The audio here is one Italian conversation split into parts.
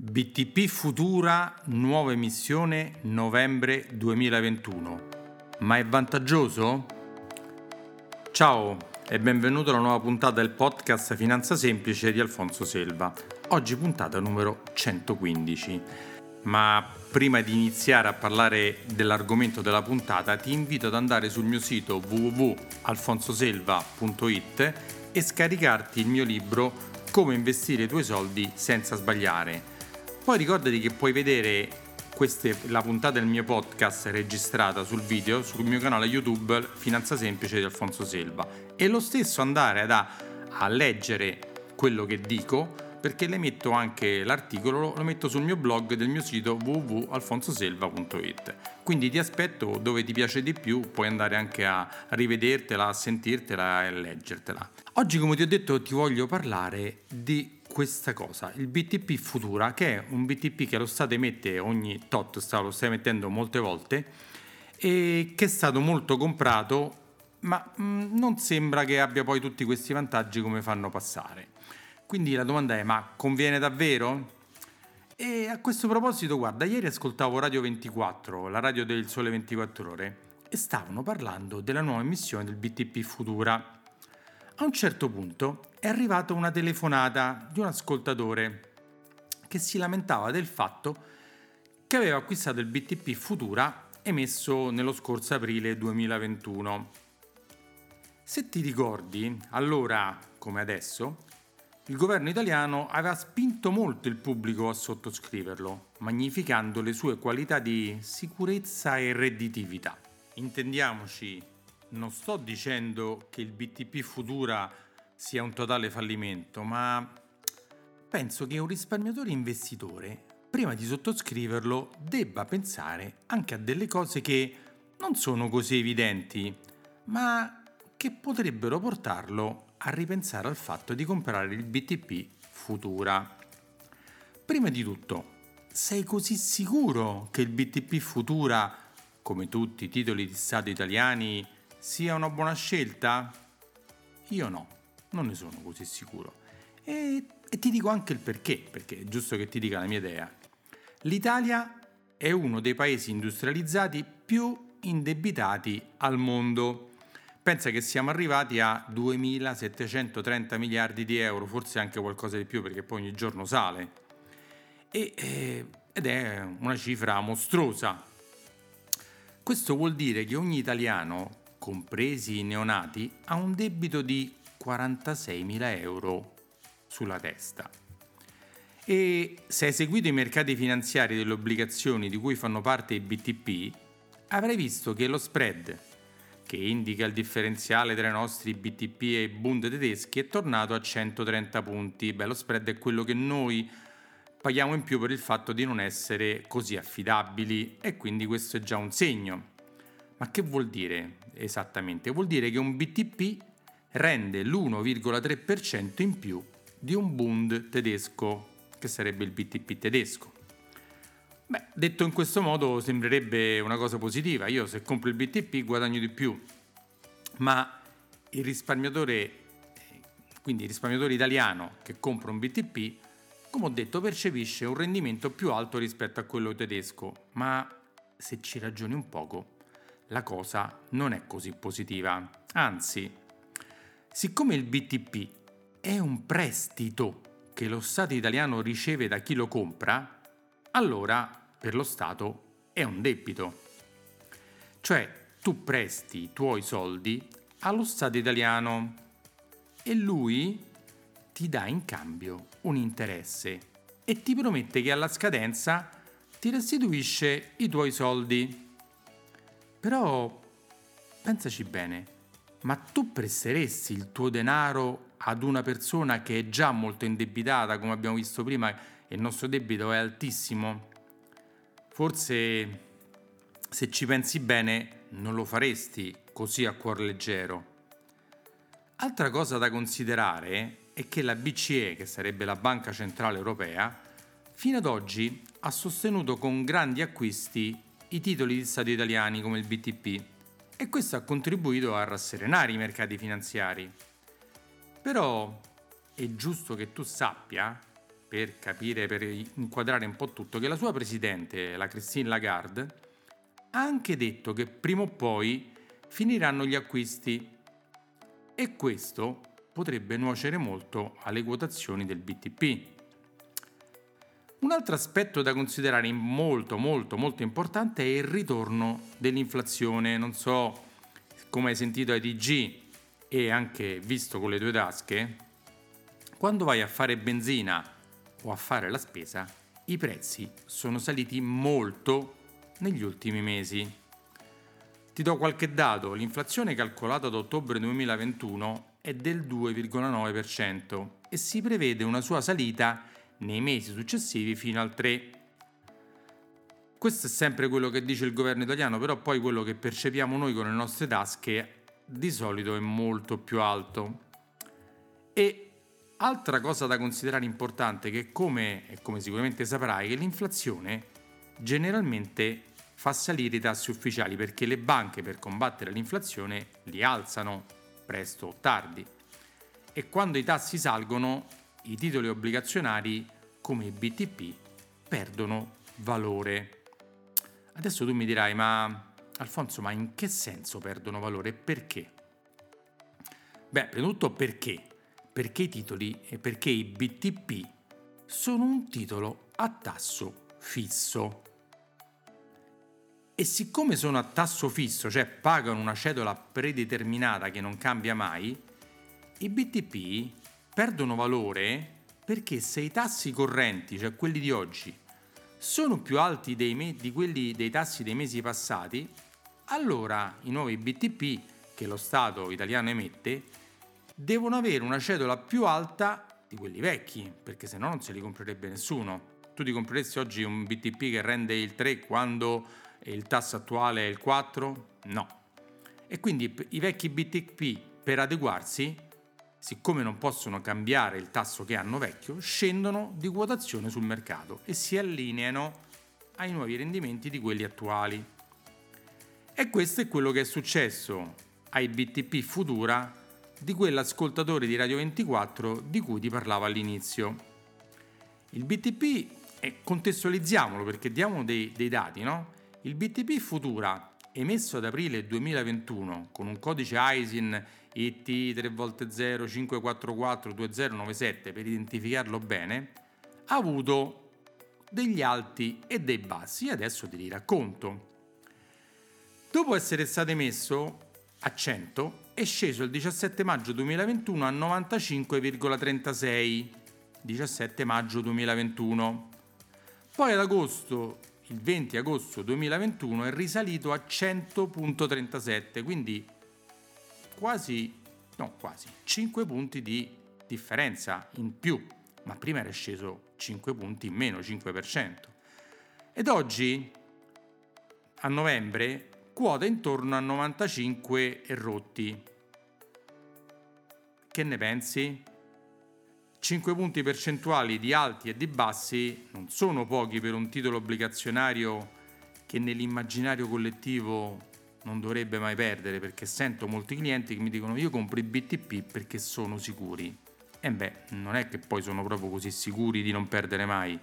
BTP Futura, nuova emissione novembre 2021. Ma è vantaggioso? Ciao e benvenuto alla nuova puntata del podcast Finanza Semplice di Alfonso Selva. Oggi puntata numero 115. Ma prima di iniziare a parlare dell'argomento della puntata, ti invito ad andare sul mio sito www.alfonsoselva.it e scaricarti il mio libro Come investire i tuoi soldi senza sbagliare poi ricordati che puoi vedere queste, la puntata del mio podcast registrata sul video sul mio canale YouTube Finanza Semplice di Alfonso Selva e lo stesso andare ad, a leggere quello che dico perché le metto anche l'articolo, lo, lo metto sul mio blog del mio sito www.alfonsoselva.it. Quindi ti aspetto dove ti piace di più, puoi andare anche a rivedertela, a sentirtela e a leggertela. Oggi, come ti ho detto, ti voglio parlare di questa cosa, il BTP Futura, che è un BTP che lo Stato emette ogni tot, lo sta emettendo molte volte, e che è stato molto comprato, ma non sembra che abbia poi tutti questi vantaggi come fanno passare. Quindi la domanda è, ma conviene davvero? E a questo proposito, guarda, ieri ascoltavo Radio 24, la radio del Sole 24 Ore, e stavano parlando della nuova emissione del BTP Futura a un certo punto è arrivata una telefonata di un ascoltatore che si lamentava del fatto che aveva acquistato il BTP Futura emesso nello scorso aprile 2021. Se ti ricordi, allora come adesso, il governo italiano aveva spinto molto il pubblico a sottoscriverlo, magnificando le sue qualità di sicurezza e redditività. Intendiamoci, non sto dicendo che il BTP Futura sia un totale fallimento, ma penso che un risparmiatore investitore, prima di sottoscriverlo, debba pensare anche a delle cose che non sono così evidenti, ma che potrebbero portarlo a ripensare al fatto di comprare il BTP Futura. Prima di tutto, sei così sicuro che il BTP Futura, come tutti i titoli di Stato italiani, sia una buona scelta? Io no, non ne sono così sicuro. E, e, ti dico anche il perché, perché è giusto che ti dica la mia idea. L'Italia è uno dei paesi industrializzati più indebitati al mondo. Pensa che siamo arrivati a 2.730 miliardi di euro, forse anche qualcosa di più perché poi ogni giorno sale. E, eh, ed è una cifra mostruosa. Questo vuol dire che ogni italiano compresi i neonati, ha un debito di 46.000 euro sulla testa. E se hai seguito i mercati finanziari delle obbligazioni di cui fanno parte i BTP, avrai visto che lo spread, che indica il differenziale tra i nostri BTP e i Bund tedeschi, è tornato a 130 punti. Beh, lo spread è quello che noi paghiamo in più per il fatto di non essere così affidabili e quindi questo è già un segno. Ma che vuol dire esattamente? Vuol dire che un BTP rende l'1,3% in più di un Bund tedesco, che sarebbe il BTP tedesco. Beh, detto in questo modo sembrerebbe una cosa positiva. Io se compro il BTP guadagno di più, ma il risparmiatore, quindi il risparmiatore italiano che compra un BTP, come ho detto, percepisce un rendimento più alto rispetto a quello tedesco, ma se ci ragioni un poco, la cosa non è così positiva. Anzi, siccome il BTP è un prestito che lo Stato italiano riceve da chi lo compra, allora per lo Stato è un debito. Cioè tu presti i tuoi soldi allo Stato italiano e lui ti dà in cambio un interesse e ti promette che alla scadenza ti restituisce i tuoi soldi. Però pensaci bene, ma tu presteresti il tuo denaro ad una persona che è già molto indebitata, come abbiamo visto prima, e il nostro debito è altissimo? Forse, se ci pensi bene, non lo faresti così a cuor leggero. Altra cosa da considerare è che la BCE, che sarebbe la Banca Centrale Europea, fino ad oggi ha sostenuto con grandi acquisti i titoli di Stato italiani come il BTP e questo ha contribuito a rasserenare i mercati finanziari. Però è giusto che tu sappia per capire, per inquadrare un po' tutto, che la sua presidente, la Christine Lagarde, ha anche detto che prima o poi finiranno gli acquisti e questo potrebbe nuocere molto alle quotazioni del BTP. Un altro aspetto da considerare molto molto molto importante è il ritorno dell'inflazione. Non so come hai sentito ai TG e anche visto con le tue tasche, quando vai a fare benzina o a fare la spesa, i prezzi sono saliti molto negli ultimi mesi. Ti do qualche dato, l'inflazione calcolata ad ottobre 2021 è del 2,9% e si prevede una sua salita nei mesi successivi fino al 3%. Questo è sempre quello che dice il governo italiano, però poi quello che percepiamo noi con le nostre tasche di solito è molto più alto. E Altra cosa da considerare importante che come, come sicuramente saprai, che l'inflazione generalmente fa salire i tassi ufficiali perché le banche per combattere l'inflazione li alzano presto o tardi e quando i tassi salgono i titoli obbligazionari come i BTP perdono valore. Adesso tu mi dirai ma Alfonso ma in che senso perdono valore e perché? Beh, prima di tutto perché? perché i titoli e perché i BTP sono un titolo a tasso fisso. E siccome sono a tasso fisso, cioè pagano una cedola predeterminata che non cambia mai, i BTP perdono valore perché se i tassi correnti, cioè quelli di oggi, sono più alti me- di quelli dei tassi dei mesi passati, allora i nuovi BTP che lo Stato italiano emette devono avere una cedola più alta di quelli vecchi, perché se no non se li comprerebbe nessuno. Tu ti compreresti oggi un BTP che rende il 3 quando il tasso attuale è il 4? No. E quindi i vecchi BTP per adeguarsi, siccome non possono cambiare il tasso che hanno vecchio, scendono di quotazione sul mercato e si allineano ai nuovi rendimenti di quelli attuali. E questo è quello che è successo ai BTP Futura di quell'ascoltatore di Radio 24 di cui ti parlavo all'inizio. Il BTP, eh, contestualizziamolo perché diamo dei, dei dati, no? Il BTP Futura, emesso ad aprile 2021 con un codice ISIN IT 3x0 544 2097 per identificarlo bene, ha avuto degli alti e dei bassi adesso te li racconto. Dopo essere stato emesso a 100 è sceso il 17 maggio 2021 a 95,36 17 maggio 2021 poi ad agosto il 20 agosto 2021 è risalito a 100.37 quindi quasi no quasi 5 punti di differenza in più ma prima era sceso 5 punti in meno 5% ed oggi a novembre quota intorno a 95 e rotti. Che ne pensi? 5 punti percentuali di alti e di bassi non sono pochi per un titolo obbligazionario che nell'immaginario collettivo non dovrebbe mai perdere perché sento molti clienti che mi dicono io compro i BTP perché sono sicuri. E beh, non è che poi sono proprio così sicuri di non perdere mai.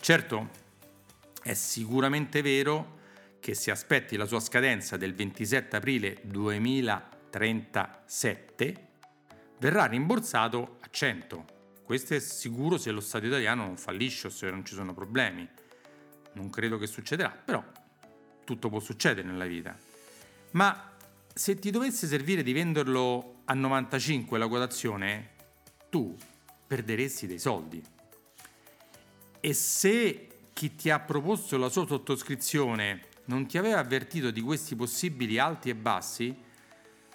Certo, è sicuramente vero che si aspetti la sua scadenza del 27 aprile 2037 verrà rimborsato a 100. Questo è sicuro se lo Stato italiano non fallisce o se non ci sono problemi. Non credo che succederà, però tutto può succedere nella vita. Ma se ti dovesse servire di venderlo a 95 la quotazione, tu perderesti dei soldi. E se chi ti ha proposto la sua sottoscrizione non ti aveva avvertito di questi possibili alti e bassi,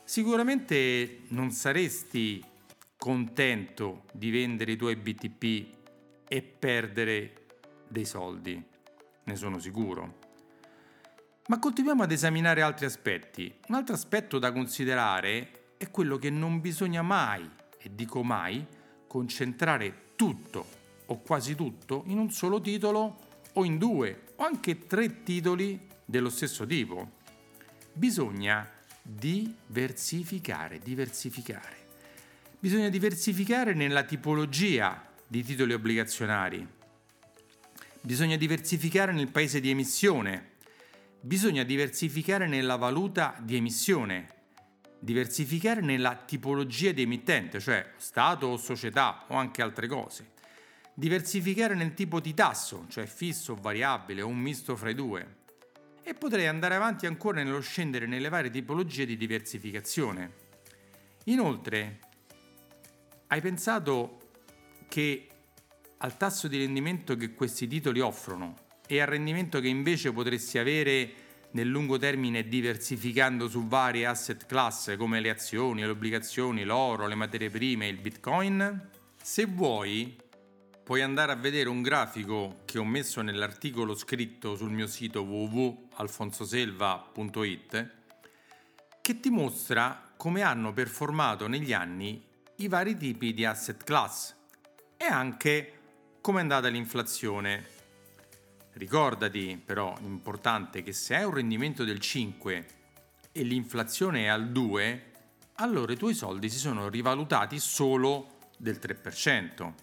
sicuramente non saresti contento di vendere i tuoi BTP e perdere dei soldi, ne sono sicuro. Ma continuiamo ad esaminare altri aspetti. Un altro aspetto da considerare è quello che non bisogna mai, e dico mai, concentrare tutto o quasi tutto in un solo titolo o in due o anche tre titoli dello stesso tipo. Bisogna diversificare, diversificare. Bisogna diversificare nella tipologia di titoli obbligazionari. Bisogna diversificare nel paese di emissione. Bisogna diversificare nella valuta di emissione. Diversificare nella tipologia di emittente, cioè Stato o società o anche altre cose. Diversificare nel tipo di tasso, cioè fisso o variabile o un misto fra i due. E potrei andare avanti ancora nello scendere nelle varie tipologie di diversificazione. Inoltre, hai pensato che al tasso di rendimento che questi titoli offrono e al rendimento che invece potresti avere nel lungo termine diversificando su varie asset class come le azioni, le obbligazioni, l'oro, le materie prime, il bitcoin? Se vuoi, puoi andare a vedere un grafico che ho messo nell'articolo scritto sul mio sito www.alfonsoselva.it che ti mostra come hanno performato negli anni i vari tipi di asset class e anche come è andata l'inflazione. Ricordati però, importante, che se hai un rendimento del 5 e l'inflazione è al 2, allora i tuoi soldi si sono rivalutati solo del 3%.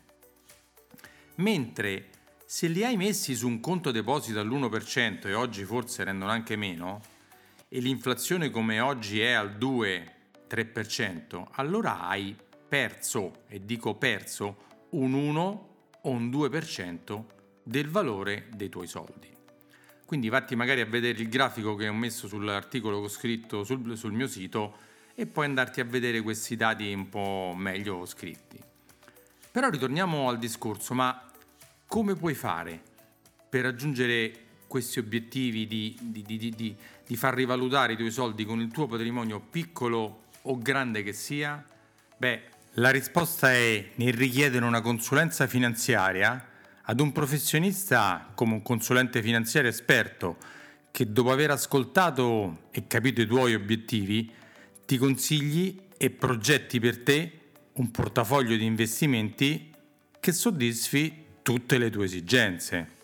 Mentre se li hai messi su un conto deposito all'1% e oggi forse rendono anche meno, e l'inflazione come oggi è al 2-3%, allora hai perso, e dico perso, un 1 o un 2% del valore dei tuoi soldi. Quindi vatti magari a vedere il grafico che ho messo sull'articolo che ho scritto sul, sul mio sito e poi andarti a vedere questi dati un po' meglio scritti. Però ritorniamo al discorso, ma come puoi fare per raggiungere questi obiettivi di, di, di, di, far rivalutare i tuoi soldi con il tuo patrimonio piccolo o grande che sia? Beh, la risposta è nel richiedere una consulenza finanziaria ad un professionista come un consulente finanziario esperto che dopo aver ascoltato e capito i tuoi obiettivi ti consigli e progetti per te un portafoglio di investimenti che soddisfi tutte le tue esigenze.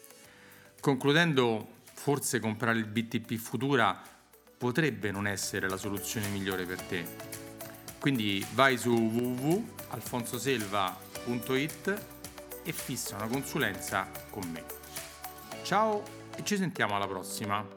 Concludendo, forse comprare il BTP Futura potrebbe non essere la soluzione migliore per te quindi vai su www.alfonsoselva.it e fissa una consulenza con me. Ciao e ci sentiamo alla prossima!